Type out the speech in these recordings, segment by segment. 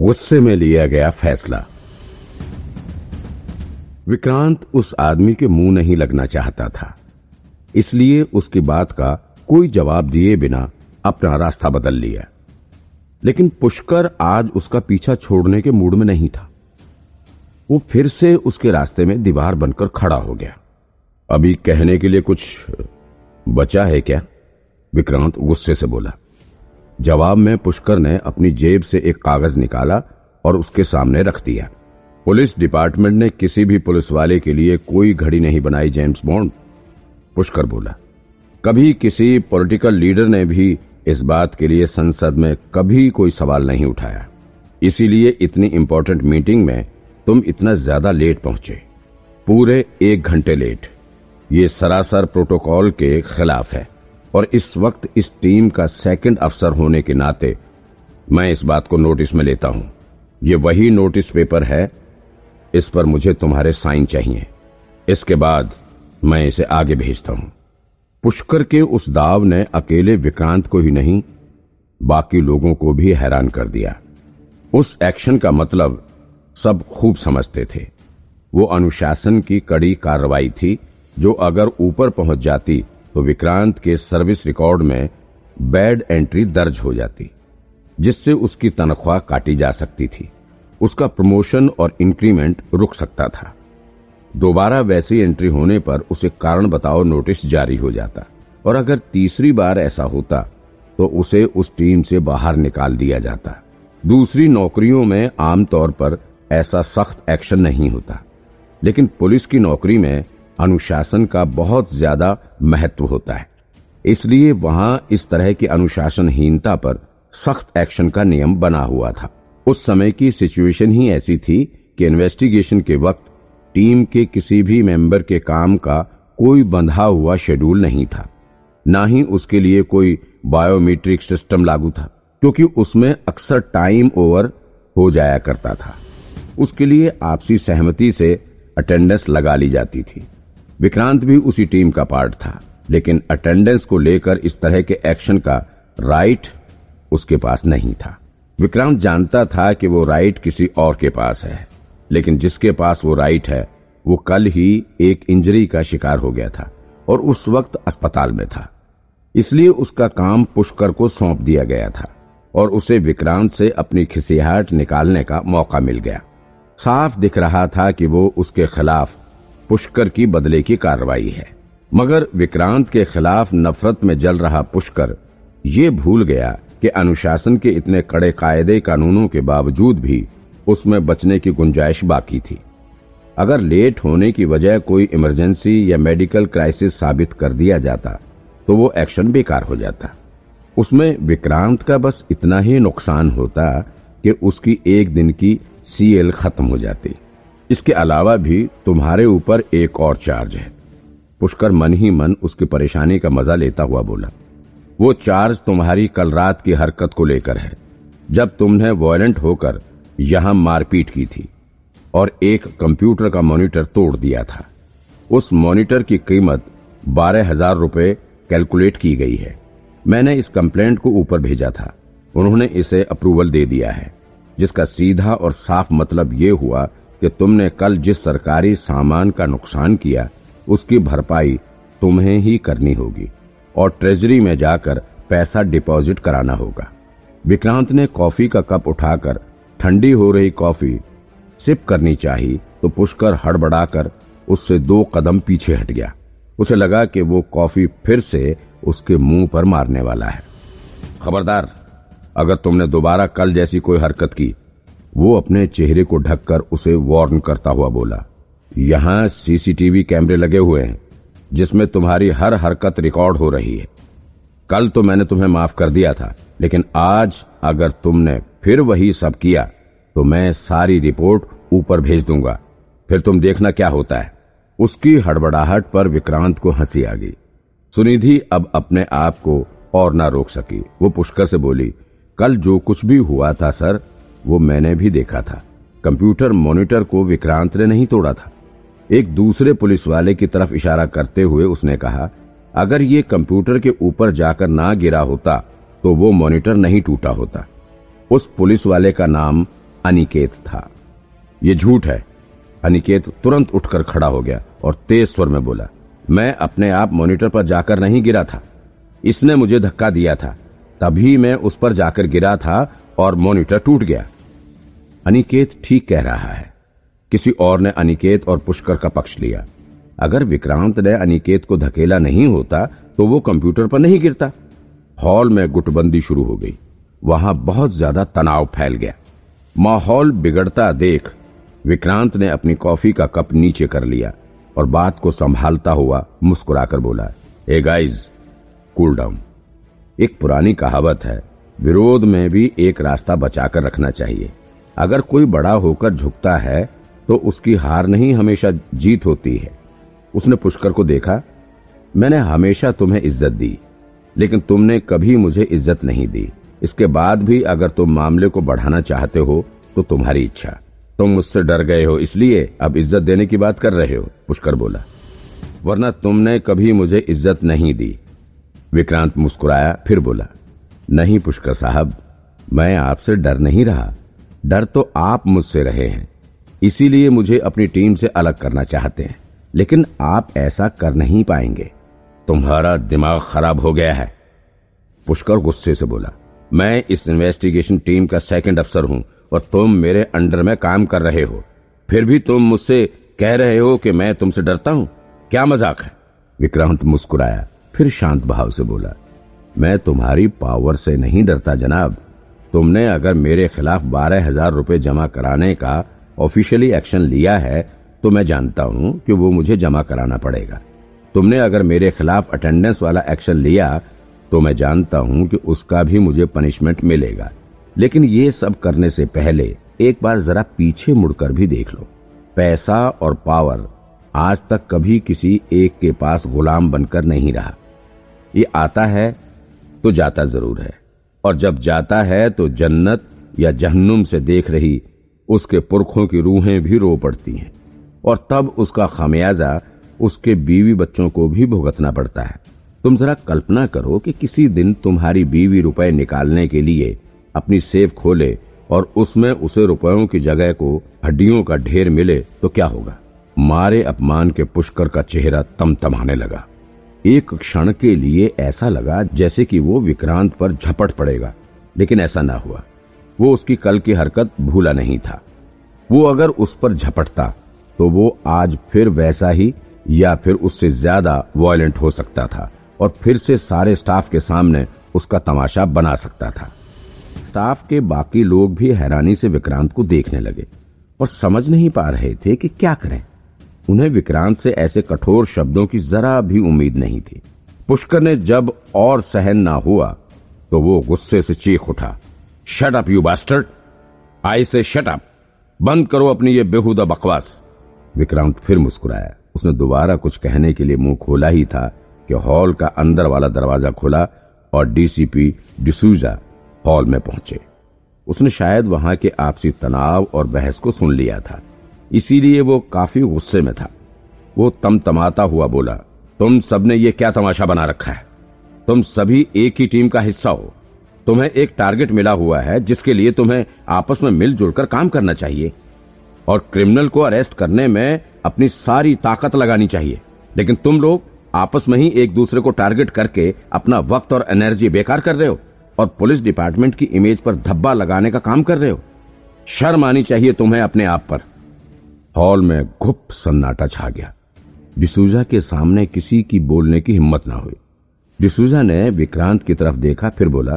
गुस्से में लिया गया फैसला। विक्रांत उस आदमी के मुँह नहीं लगना चाहता था। इसलिए उसकी बात का कोई जवाब दिए बिना अपना रास्ता बदल लिया। लेकिन पुष्कर आज उसका पीछा छोड़ने के मूड में नहीं था। वो फिर से उसके रास्ते में दीवार बनकर खड़ा हो गया। अभी कहने के लिए कुछ बचा है क्या? विक्रांत गुस्से से बोला। जवाब में पुष्कर ने अपनी जेब से एक कागज़ निकाला और उसके सामने रख दिया। पुलिस डिपार्टमेंट ने किसी भी पुलिस वाले के लिए कोई घड़ी नहीं बनाई, जेम्स बॉन्ड। पुष्कर बोला, कभी किसी पॉलिटिकल लीडर ने भी इस बात के लिए संसद में कभी कोई सवाल नहीं उठाया। इसीलिए इतनी इंपॉर्टेंट मीटिंग में तुम इतना ज़्यादा लेट पहुँचे। पूरे एक घंटे लेट ये सरासर प्रोटोकॉल के खिलाफ है। और इस वक्त इस टीम का सेकंड अफसर होने के नाते मैं इस बात को नोटिस में लेता हूँ। ये वही नोटिस पेपर है, इस पर मुझे तुम्हारे साइन चाहिए। इसके बाद मैं इसे आगे भेजता हूँ। पुष्कर के उस दाव ने अकेले विक्रांत को ही नहीं, बाकी लोगों को भी हैरान कर दिया। उस एक्शन का मतलब सब खूब समझते थे। वो अनुशासन की कड़ी कार्रवाई थी, जो अगर ऊपर पहुँच जाती तो विक्रांत के सर्विस रिकॉर्ड में बैड एंट्री दर्ज हो जाती, जिससे उसकी तनख्वाह काटी जा सकती थी। उसका प्रमोशन और इंक्रीमेंट रुक सकता था। दोबारा वैसी एंट्री होने पर उसे कारण बताओ नोटिस जारी हो जाता, और अगर तीसरी बार ऐसा होता तो उसे उस टीम से बाहर निकाल दिया जाता। दूसरी नौकरियों में आमतौर पर ऐसा सख्त एक्शन नहीं होता, लेकिन पुलिस की नौकरी में अनुशासन का बहुत ज़्यादा महत्व होता है। इसलिए वहाँ इस तरह की अनुशासनहीनता पर सख्त एक्शन का नियम बना हुआ था। उस समय की सिचुएशन ही ऐसी थी कि इन्वेस्टिगेशन के वक्त टीम के किसी भी मेंबर के काम का कोई बंधा हुआ शेड्यूल नहीं था। न ही उसके लिए कोई बायोमीट्रिक सिस्टम लागू था, क्योंकि उसमें अक्सर टाइम ओवर हो जाया करता था। उसके लिए आपसी सहमति से अटेंडेंस लगा ली जाती थी। विक्रांत भी उसी टीम का पार्ट था, लेकिन अटेंडेंस को लेकर इस तरह के एक्शन का राइट उसके पास नहीं था। विक्रांत जानता था कि वो राइट किसी और के पास है, लेकिन जिसके पास वो राइट है, वो कल ही एक इंजरी का शिकार हो गया था और उस वक्त अस्पताल में था। इसलिए उसका काम पुष्कर को सौंप दिया गया था और उसे विक्रांत से अपनी खिसियाहट निकालने का मौका मिल गया। साफ़ दिख रहा था कि वो उसके खिलाफ पुष्कर की बदले की कार्रवाई है। मगर विक्रांत के खिलाफ नफरत में जल रहा पुष्कर, ये भूल गया कि अनुशासन के इतने कड़े कायदे कानूनों के बावजूद भी उसमें बचने की गुंजाइश बाकी थी। अगर लेट होने की वजह कोई इमरजेंसी या मेडिकल क्राइसिस साबित कर दिया जाता तो वो एक्शन बेकार हो जाता। उसमें विक्रांत का बस इतना ही नुकसान होता कि उसकी एक दिन की सीएल खत्म हो जाती। इसके अलावा भी तुम्हारे ऊपर एक और चार्ज है। पुष्कर मन ही मन उसकी परेशानी का मज़ा लेता हुआ बोला, वो चार्ज तुम्हारी कल रात की हरकत को लेकर है। जब तुमने वायलेंट होकर यहाँ मारपीट की थी और एक कंप्यूटर का मॉनिटर तोड़ दिया था, उस मॉनिटर की कीमत बारह हज़ार रुपए कैलकुलेट की गई है। मैंने इस कंप्लेंट को ऊपर भेजा था। उन्होंने इसे अप्रूवल दे दिया है, जिसका सीधा और साफ़ मतलब ये हुआ कि तुमने कल जिस सरकारी सामान का नुकसान किया, उसकी भरपाई तुम्हें ही करनी होगी और ट्रेजरी में जाकर पैसा डिपॉजिट कराना होगा। विक्रांत ने कॉफ़ी का कप उठाकर ठंडी हो रही कॉफ़ी सिप करनी चाहिए तो पुष्कर हड़बड़ाकर उससे दो कदम पीछे हट गया। उसे लगा कि वो कॉफ़ी फिर से उसके मुँह पर मारने वाला है। खबरदार, अगर तुमने दोबारा कल जैसी कोई हरकत की वो अपने चेहरे को ढककर उसे वार्न करता हुआ बोला, यहाँ सीसीटीवी कैमरे लगे हुए हैं, जिसमें तुम्हारी हर हरकत रिकॉर्ड हो रही है। कल तो मैंने तुम्हें माफ़ कर दिया था, लेकिन आज अगर तुमने फिर वही सब किया तो मैं सारी रिपोर्ट ऊपर भेज दूँगा। फिर तुम देखना क्या होता है। उसकी हड़बड़ाहट पर विक्रांत को हँसी आ गई। सुनिधि अब अपने आप को और ना रोक सकी। वो पुष्कर से बोली, कल जो कुछ भी हुआ था, सर वो मैंने भी देखा था। कंप्यूटर मॉनिटर को विक्रांत ने नहीं तोड़ा था। एक दूसरे पुलिस वाले की तरफ़ इशारा करते हुए उसने कहा, अगर ये कंप्यूटर के ऊपर जाकर ना गिरा होता तो वो मॉनिटर नहीं टूटा होता। उस पुलिस वाले का नाम अनिकेत था। ये झूठ है। अनिकेत तुरंत उठकर खड़ा हो गया और तेज स्वर में बोला, मैं अपने आप मॉनिटर पर जाकर नहीं गिरा था। इसने मुझे धक्का दिया था। तभी मैं उस पर जाकर गिरा था और मॉनिटर टूट गया। अनिकेत ठीक कह रहा है। किसी और ने अनिकेत और पुष्कर का पक्ष लिया। अगर विक्रांत ने अनिकेत को धकेला नहीं होता तो वो कंप्यूटर पर नहीं गिरता। हॉल में गुटबंदी शुरू हो गई। वहाँ बहुत ज़्यादा तनाव फैल गया। माहौल बिगड़ता देख विक्रांत ने अपनी कॉफ़ी का कप नीचे कर लिया और बात को संभालता हुआ मुस्कुराकर बोला, ए गाइज़ कूल डाउन। एक पुरानी कहावत है, विरोध में भी एक रास्ता बचाकर रखना चाहिए। अगर कोई बड़ा होकर झुकता है तो उसकी हार नहीं हमेशा जीत होती है। उसने पुष्कर को देखा, मैंने हमेशा तुम्हें इज़्ज़त दी, लेकिन तुमने कभी मुझे इज़्ज़त नहीं दी। इसके बाद भी अगर तुम मामले को बढ़ाना चाहते हो तो तुम्हारी इच्छा। तुम मुझसे डर गए हो, इसलिए अब इज़्ज़त देने की बात कर रहे हो, पुष्कर बोला। वरना तुमने कभी मुझे इज़्ज़त नहीं दी। विक्रांत मुस्कुराया, फिर बोला, नहीं पुष्कर साहब, मैं आपसे डर नहीं रहा। डर तो आप मुझसे रहे हैं। इसीलिए मुझे अपनी टीम से अलग करना चाहते हैं। लेकिन आप ऐसा कर नहीं पाएँगे। तुम्हारा दिमाग खराब हो गया है। पुष्कर गुस्से से बोला, मैं इस इन्वेस्टिगेशन टीम का सेकंड अफसर हूँ और तुम मेरे अंडर में काम कर रहे हो। फिर भी तुम मुझसे कह रहे हो कि मैं तुमसे डरता हूँ। क्या मज़ाक है? विक्रांत मुस्कुराया, फिर शांत भाव से बोला, मैं तुम्हारी पावर से नहीं डरता जनाब। तुमने अगर मेरे खिलाफ बारह हज़ार रुपए जमा कराने का ऑफिशियली एक्शन लिया है तो मैं जानता हूँ कि वो मुझे जमा कराना पड़ेगा। तुमने अगर मेरे खिलाफ अटेंडेंस वाला एक्शन लिया तो मैं जानता हूँ कि उसका भी मुझे पनिशमेंट मिलेगा। लेकिन ये सब करने से पहले एक बार जरा पीछे मुड़कर भी देख लो। पैसा और पावर आज तक कभी किसी एक के पास गुलाम बनकर नहीं रहा। ये आता है तो जाता ज़रूर है। और जब जाता है तो जन्नत या जहन्नुम से देख रही उसके पुरखों की रूहें भी रो पड़ती हैं। और तब उसका खमियाजा उसके बीवी बच्चों को भी भुगतना पड़ता है। तुम जरा कल्पना करो कि किसी दिन तुम्हारी बीवी रुपए निकालने के लिए अपनी सेफ़ खोले और उसमें उसे रुपयों की जगह को हड्डियों का ढेर मिले तो क्या होगा? मारे अपमान के पुष्कर का चेहरा तमतमाने लगा। एक क्षण के लिए ऐसा लगा जैसे कि वो विक्रांत पर झपट पड़ेगा। लेकिन ऐसा ना हुआ। वो उसकी कल की हरकत भूला नहीं था। वो अगर उस पर झपटता तो वो आज फिर वैसा ही या फिर उससे ज़्यादा वायलेंट हो सकता था और फिर से सारे स्टाफ के सामने उसका तमाशा बना सकता था। स्टाफ के बाकी लोग भी हैरानी से विक्रांत को देखने लगे और समझ नहीं पा रहे थे कि क्या करें। उन्हें विक्रांत से ऐसे कठोर शब्दों की जरा भी उम्मीद नहीं थी। पुष्कर ने जब और सहन ना हुआ तो वो गुस्से से चीख उठा shut up you bastard I say shut up बंद करो अपनी ये बेहुदा बकवास! विक्रांत फिर मुस्कुराया। उसने दोबारा कुछ कहने के लिए मुँह खोला ही था कि हॉल का अंदर वाला दरवाज़ा खुला और डीसीपी डिसूजा हॉल में पहुँचे। उसने शायद वहाँ के आपसी तनाव और बहस को सुन लिया था। इसीलिए वो काफ़ी गुस्से में था। वो तमतमाता हुआ बोला, तुम सबने ये क्या तमाशा बना रखा है? तुम सभी एक ही टीम का हिस्सा हो। तुम्हें एक टारगेट मिला हुआ है जिसके लिए तुम्हें आपस में मिलजुल कर काम करना चाहिए। और क्रिमिनल को अरेस्ट करने में अपनी सारी ताकत लगानी चाहिए। लेकिन तुम लोग आपस में ही एक दूसरे को टारगेट करके अपना वक्त और एनर्जी बेकार कर रहे हो और पुलिस डिपार्टमेंट की इमेज पर धब्बा लगाने का काम कर रहे हो। शर्म आनी चाहिए तुम्हें अपने आप पर। हॉल में घुप सन्नाटा छा गया। डिसूजा के सामने किसी की बोलने की हिम्मत ना हुई। डिसूजा ने विक्रांत की तरफ़ देखा, फिर बोला,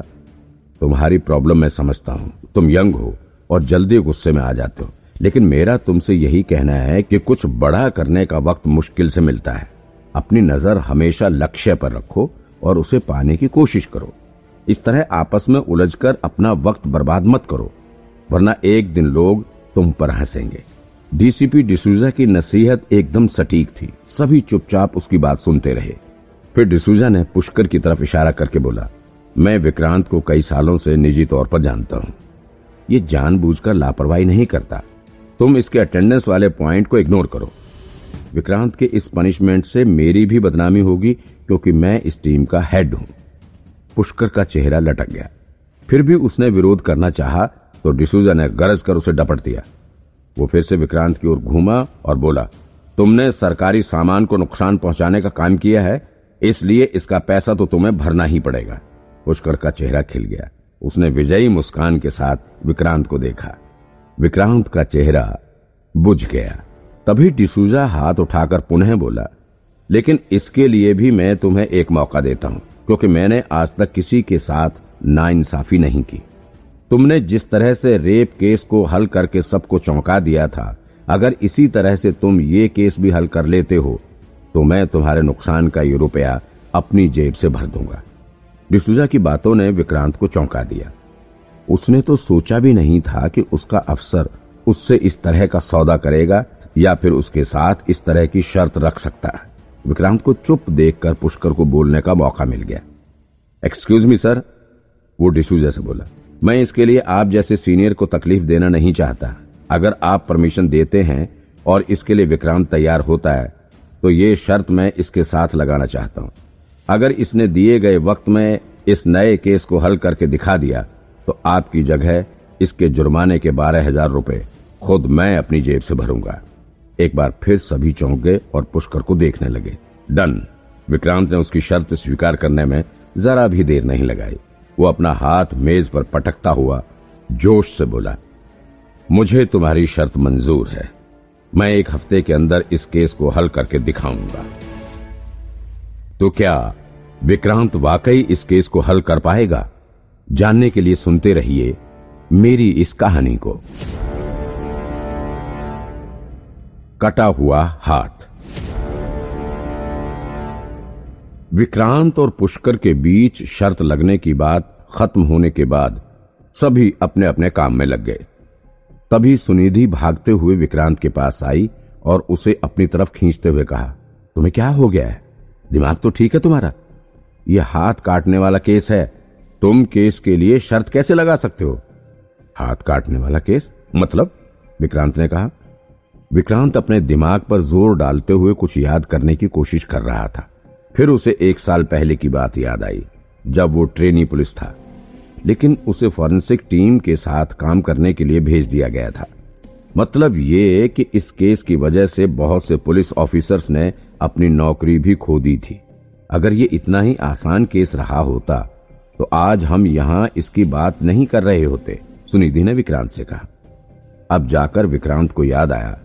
तुम्हारी प्रॉब्लम मैं समझता हूँ। तुम यंग हो और जल्दी गुस्से में आ जाते हो। लेकिन मेरा तुमसे यही कहना है कि कुछ बड़ा करने का वक्त मुश्किल से मिलता है। अपनी नज़र हमेशा लक्ष्य पर रखो और उसे पाने की कोशिश करो। इस तरह आपस में उलझकर अपना वक्त बर्बाद मत करो, वरना एक दिन लोग तुम पर हंसेंगे। डीसीपी डिसूजा की नसीहत एकदम सटीक थी। सभी चुपचाप उसकी बात सुनते रहे। फिर डिसूजा ने पुष्कर की तरफ़ इशारा करके बोला, मैं विक्रांत को कई सालों से निजी तौर पर जानता हूँ। ये जानबूझकर लापरवाही नहीं करता। तुम इसके अटेंडेंस वाले पॉइंट को इग्नोर करो। विक्रांत के इस पनिशमेंट से मेरी भी बदनामी होगी, क्योंकि मैं इस टीम का हेड हूँ। पुष्कर का चेहरा लटक गया। फिर भी उसने विरोध करना चाहा तो डिसूजा ने गरज कर उसे डपट दिया। वो फिर से विक्रांत की ओर घूमा और बोला, तुमने सरकारी सामान को नुकसान पहुँचाने का काम किया है, इसलिए इसका पैसा तो तुम्हें भरना ही पड़ेगा। पुष्कर का चेहरा खिल गया। उसने विजयी मुस्कान के साथ विक्रांत को देखा। विक्रांत का चेहरा बुझ गया। तभी डिसूजा हाथ उठाकर पुनः बोला, लेकिन इसके लिए भी मैं तुम्हें एक मौका देता हूँ, क्योंकि मैंने आज तक किसी के साथ नाइंसाफी नहीं की। तुमने जिस तरह से रेप केस को हल करके सबको चौंका दिया था, अगर इसी तरह से तुम ये केस भी हल कर लेते हो तो मैं तुम्हारे नुकसान का ये रुपया अपनी जेब से भर दूँगा। डिसूजा की बातों ने विक्रांत को चौंका दिया। उसने तो सोचा भी नहीं था कि उसका अफसर उससे इस तरह का सौदा करेगा या फिर उसके साथ इस तरह की शर्त रख सकता है। विक्रांत को चुप देखकर पुष्कर को बोलने का मौका मिल गया। एक्सक्यूज मी सर वो डिसूजा से बोला। मैं इसके लिए आप जैसे सीनियर को तकलीफ़ देना नहीं चाहता। अगर आप परमिशन देते हैं और इसके लिए विक्रांत तैयार होता है तो ये शर्त मैं इसके साथ लगाना चाहता हूँ। अगर इसने दिए गए वक्त में इस नए केस को हल करके दिखा दिया तो आपकी जगह इसके जुर्माने के बारह हज़ार रूपए खुद मैं अपनी जेब से भरूँगा। एक बार फिर सभी चौंक गए और पुष्कर को देखने लगे। डन। विक्रांत ने उसकी शर्त स्वीकार करने में जरा भी देर नहीं लगाई। वो अपना हाथ मेज पर पटकता हुआ जोश से बोला, मुझे तुम्हारी शर्त मंजूर है। मैं एक हफ़्ते के अंदर इस केस को हल करके दिखाऊँगा। तो क्या विक्रांत वाकई इस केस को हल कर पाएगा? जानने के लिए सुनते रहिए मेरी इस कहानी को। कटा हुआ हाथ। विक्रांत और पुष्कर के बीच शर्त लगने की बात खत्म होने के बाद सभी अपने अपने काम में लग गए। तभी सुनिधि भागते हुए विक्रांत के पास आई और उसे अपनी तरफ़ खींचते हुए कहा, तुम्हें क्या हो गया है? दिमाग तो ठीक है तुम्हारा? यह हाथ काटने वाला केस है। तुम केस के लिए शर्त कैसे लगा सकते हो? हाथ काटने वाला केस? मतलब? विक्रांत ने कहा। विक्रांत अपने दिमाग पर ज़ोर डालते हुए कुछ याद करने की कोशिश कर रहा था। फिर उसे एक साल पहले की बात याद आई, जब वो ट्रेनी पुलिस था। लेकिन उसे फॉरेंसिक टीम के साथ काम करने के लिए भेज दिया गया था। मतलब ये कि इस केस की वजह से बहुत से पुलिस ऑफिसर्स ने अपनी नौकरी भी खो दी थी। अगर ये इतना ही आसान केस रहा होता तो आज हम यहाँ इसकी बात नहीं कर रहे होते। सुनिधि ने विक्रांत से कहा। अब जाकर विक्रांत को याद आया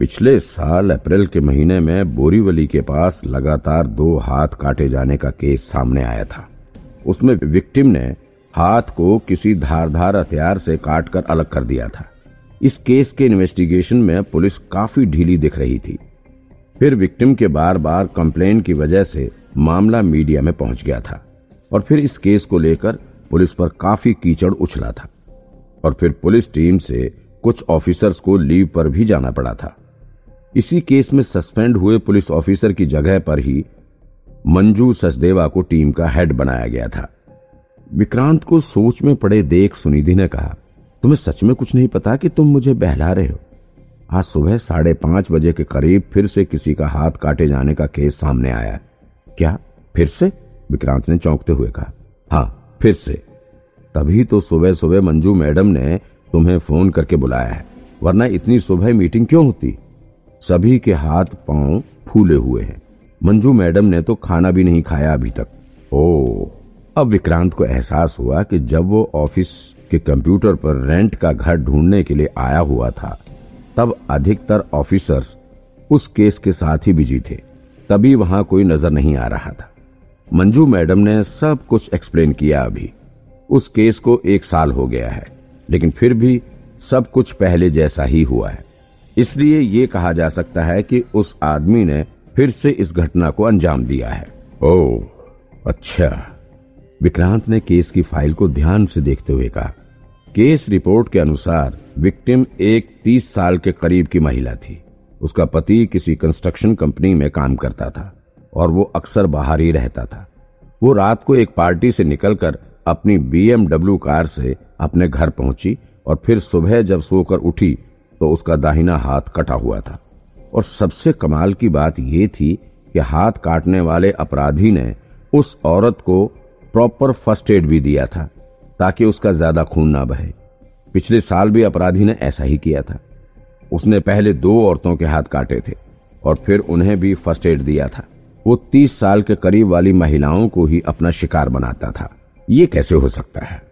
पिछले साल अप्रैल के महीने में बोरीवली के पास लगातार दो हाथ काटे जाने का केस सामने आया था। उसमें विक्टिम ने हाथ को किसी धारधार हथियार से काटकर अलग कर दिया था। इस केस के इन्वेस्टिगेशन में पुलिस काफ़ी ढीली दिख रही थी। फिर विक्टिम के बार बार कंप्लेन की वजह से मामला मीडिया में पहुँच गया था और फिर इस केस को लेकर पुलिस पर काफ़ी कीचड़ उछला था और फिर पुलिस टीम से कुछ ऑफिसर्स को लीव पर भी जाना पड़ा था। इसी केस में सस्पेंड हुए पुलिस ऑफिसर की जगह पर ही मंजू सचदेवा को टीम का हेड बनाया गया था। विक्रांत को सोच में पड़े देख सुनिधि ने कहा, तुम्हें सच में कुछ नहीं पता कि तुम मुझे बहला रहे हो? आज सुबह साढ़े पाँच बजे के करीब फिर से किसी का हाथ काटे जाने का केस सामने आया। क्या? फिर से? विक्रांत ने चौंकते हुए कहा हाँ फिर से। तभी तो सुबह सुबह मंजू मैडम ने तुम्हें फ़ोन करके बुलाया है, वरना इतनी सुबह मीटिंग क्यों होती? सभी के हाथ पाँव फूले हुए हैं। मंजू मैडम ने तो खाना भी नहीं खाया अभी तक। ओ, अब विक्रांत को एहसास हुआ कि जब वो ऑफ़िस के कंप्यूटर पर रेंट का घर ढूँढने के लिए आया हुआ था, तब अधिकतर ऑफिसर्स उस केस के साथ ही बिज़ी थे। तभी वहाँ कोई नज़र नहीं आ रहा था। मंजू मैडम ने सब कुछ एक्सप्लेन किया अभी। उस केस को एक साल हो गया है, लेकिन फिर भी सब कुछ पहले जैसा ही हुआ है। इसलिए ये कहा जा सकता है कि उस आदमी ने फिर से इस घटना को अंजाम दिया है। ओ अच्छा। विक्रांत ने केस की फ़ाइल को ध्यान से देखते हुए कहा केस रिपोर्ट के अनुसार विक्टिम एक तीस साल के करीब की महिला थी। उसका पति किसी कंस्ट्रक्शन कंपनी में काम करता था और वो अक्सर बाहर ही रहता था। वो रात को एक पार्टी से निकलकर अपनी बीएमडब्ल्यू कार से अपने घर पहुँची और फिर सुबह जब सोकर उठी तो उसका दाहिना हाथ कटा हुआ था। और सबसे कमाल की बात यह थी कि हाथ काटने वाले अपराधी ने उस औरत को प्रॉपर फ़र्स्ट एड भी दिया था, ताकि उसका ज़्यादा खून ना बहे। पिछले साल भी अपराधी ने ऐसा ही किया था। उसने पहले दो औरतों के हाथ काटे थे, और फिर उन्हें भी फ़र्स्ट एड दिया था। वो तीस साल के करीब वाली महिलाओं को ही अपना शिकार बनाता था। ये कैसे हो सकता है?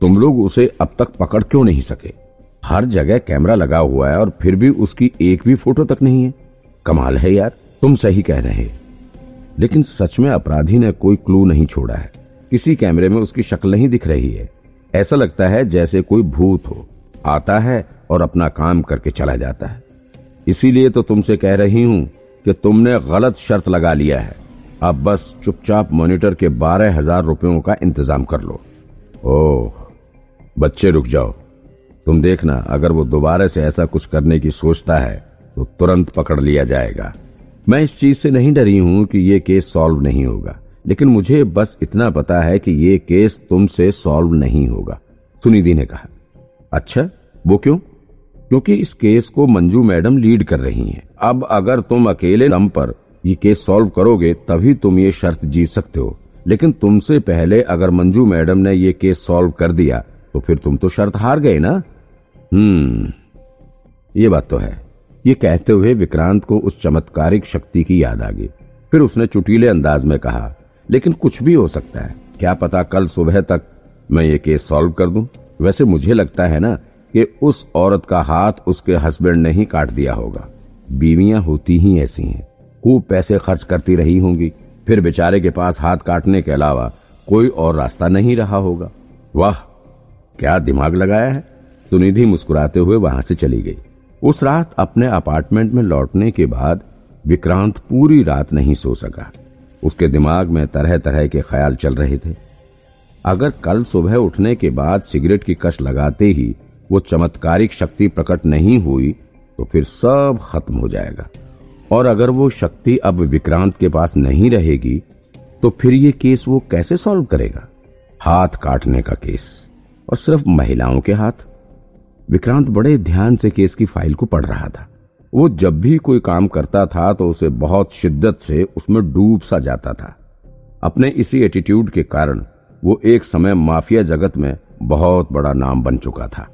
तुम लोग उसे अब तक पकड़ क्यों नहीं सके? हर जगह कैमरा लगा हुआ है और फिर भी उसकी एक भी फ़ोटो तक नहीं है। कमाल है यार, तुम सही कह रहे लेकिन सच में अपराधी ने कोई क्लू नहीं छोड़ा है। किसी कैमरे में उसकी शक्ल नहीं दिख रही है। ऐसा लगता है जैसे कोई भूत हो। आता है और अपना काम करके चला जाता है। इसीलिए तो तुमसे कह रही हूँ कि तुमने गलत शर्त लगा लिया है। अब बस चुपचाप मॉनिटर के बारह हज़ार रुपयों का इंतज़ाम कर लो। ओह, बच्चे रुक जाओ। तुम देखना, अगर वो दोबारा से ऐसा कुछ करने की सोचता है तो तुरंत पकड़ लिया जाएगा। मैं इस चीज़ से नहीं डरी हूँ कि ये केस सॉल्व नहीं होगा, लेकिन मुझे बस इतना पता है कि ये केस तुमसे सॉल्व नहीं होगा। सुनिधि ने कहा अच्छा वो क्यों? क्योंकि इस केस को मंजू मैडम लीड कर रही हैं। अब अगर तुम अकेले दम पर ये केस सॉल्व करोगे, तभी तुम ये शर्त जीत सकते हो। लेकिन तुमसे पहले अगर मंजू मैडम ने ये केस सॉल्व कर दिया तो फिर तुम तो शर्त हार गए ना? हम्म ये बात तो है। ये कहते हुए विक्रांत को उस चमत्कारिक शक्ति की याद आ गई। फिर उसने चुटीले अंदाज में कहा, लेकिन कुछ भी हो सकता है। क्या पता कल सुबह तक मैं ये केस सॉल्व कर दूँ? वैसे मुझे लगता है ना कि उस औरत का हाथ उसके हस्बैंड ने ही काट दिया होगा। बीवियाँ होती ही ऐसी हैं। खूब पैसे खर्च करती रही होंगी। फिर बेचारे के पास हाथ काटने के अलावा कोई और रास्ता नहीं रहा होगा। वाह, क्या दिमाग लगाया है? सुनिधि मुस्कुराते हुए वहाँ से चली गई। उस रात अपने अपार्टमेंट में लौटने के बाद विक्रांत पूरी रात नहीं सो सका। उसके दिमाग में तरह तरह के ख्याल चल रहे थे। अगर कल सुबह उठने के बाद सिगरेट की कश लगाते ही वो चमत्कारिक शक्ति प्रकट नहीं हुई तो फिर सब खत्म हो जाएगा। और अगर वो शक्ति अब विक्रांत के पास नहीं रहेगी तो फिर ये केस वो कैसे सॉल्व करेगा? हाथ काटने का केस। और सिर्फ़ महिलाओं के हाथ? विक्रांत बड़े ध्यान से केस की फ़ाइल को पढ़ रहा था। वो जब भी कोई काम करता था तो उसे बहुत शिद्दत से उसमें डूब सा जाता था। अपने इसी एटीट्यूड के कारण वो एक समय माफिया जगत में बहुत बड़ा नाम बन चुका था।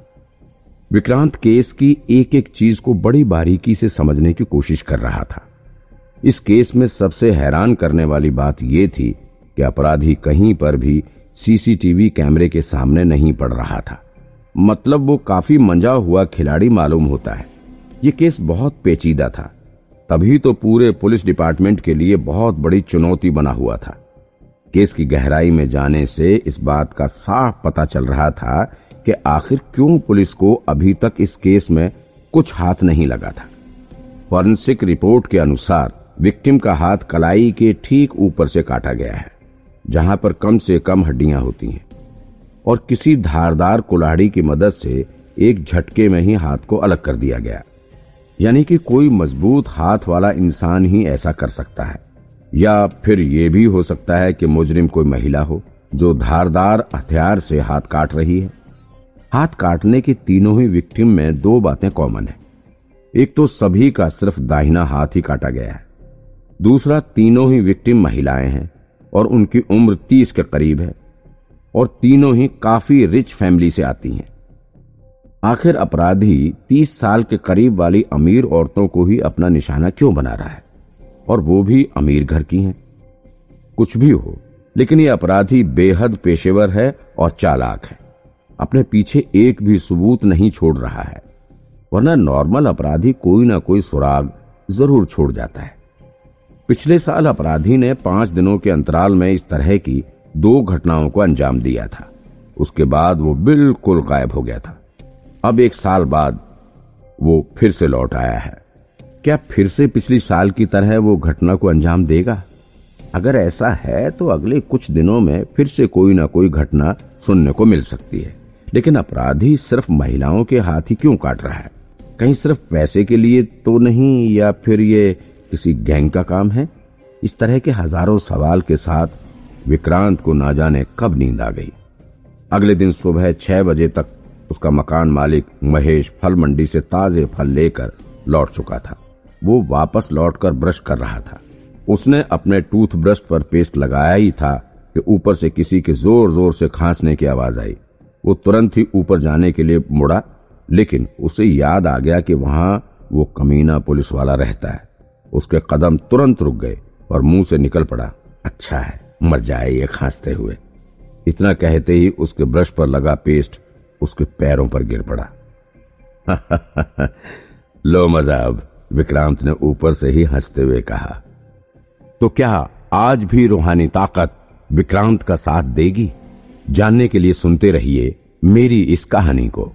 विक्रांत केस की एक एक चीज़ को बड़ी बारीकी से समझने की कोशिश कर रहा था। इस केस में सबसे हैरान करने वाली बात यह थी कि अपराधी कहीं पर भी सीसीटीवी कैमरे के सामने नहीं पड़ रहा था। मतलब वो काफ़ी मंजा हुआ खिलाड़ी मालूम होता है। ये केस बहुत पेचीदा था। तभी तो पूरे पुलिस डिपार्टमेंट के लिए बहुत बड़ी चुनौती बना हुआ था। केस की गहराई में जाने से इस बात का साफ़ पता चल रहा था कि आखिर क्यों पुलिस को अभी तक इस केस में कुछ हाथ नहीं लगा था। फॉरेंसिक रिपोर्ट के अनुसार विक्टिम का हाथ कलाई के ठीक ऊपर से काटा गया है, जहाँ पर कम से कम हड्डियाँ होती हैं। और किसी धारदार कुल्हाड़ी की मदद से एक झटके में ही हाथ को अलग कर दिया गया। यानी कि कोई मज़बूत हाथ वाला इंसान ही ऐसा कर सकता है। या फिर यह भी हो सकता है कि मुजरिम कोई महिला हो, जो धारदार हथियार से हाथ काट रही है। हाथ काटने की तीनों ही विक्टिम में दो बातें कॉमन है। एक तो सभी का सिर्फ़ दाहिना हाथ ही काटा गया है। दूसरा तीनों ही विक्टिम महिलाएँ हैं और उनकी उम्र तीस के करीब है। और तीनों ही काफ़ी रिच फैमिली से आती हैं। आखिर अपराधी तीस साल के करीब वाली अमीर औरतों को ही अपना निशाना क्यों बना रहा है? और वो भी अमीर घर की हैं। कुछ भी हो, लेकिन ये अपराधी बेहद पेशेवर है और चालाक है। अपने पीछे एक भी सबूत नहीं छोड़ रहा है, वरना नॉर्मल अपराधी कोई ना कोई सुराग ज़रूर छोड़ जाता है। पिछले साल अपराधी ने पाँच दिनों के अंतराल में इस तरह की दो घटनाओं को अंजाम दिया था। उसके बाद वो बिल्कुल गायब हो गया था। अब एक साल बाद वो फिर से लौट आया है। क्या फिर से पिछली साल की तरह वो घटना को अंजाम देगा? अगर ऐसा है तो अगले कुछ दिनों में फिर से कोई ना कोई घटना सुनने को मिल सकती है। लेकिन अपराधी सिर्फ़ महिलाओं के हाथ ही क्यों काट रहा है? कहीं सिर्फ़ पैसे के लिए तो नहीं, या फिर ये किसी गैंग का काम है? इस तरह के हज़ारों सवाल के साथ विक्रांत को ना जाने कब नींद आ गई। अगले दिन सुबह छह बजे तक उसका मकान मालिक महेश फल मंडी से ताजे फल लेकर लौट चुका था। वो वापस लौटकर ब्रश कर रहा था। उसने अपने टूथब्रश पर पेस्ट लगाया ही था कि ऊपर से किसी के ज़ोर ज़ोर से खांसने की आवाज़ आई। वो तुरंत ही ऊपर जाने के लिए मुड़ा, लेकिन उसे याद आ गया कि वहाँ वो कमीना पुलिस वाला रहता है। उसके कदम तुरंत रुक गए और मुँह से निकल पड़ा अच्छा है। मर जाए ये खांसते हुए। इतना कहते ही उसके ब्रश पर लगा पेस्ट उसके पैरों पर गिर पड़ा। लो मज़ा अब, विक्रांत ने ऊपर से ही हँसते हुए कहा। तो क्या आज भी रूहानी ताकत विक्रांत का साथ देगी? जानने के लिए सुनते रहिए मेरी इस कहानी को।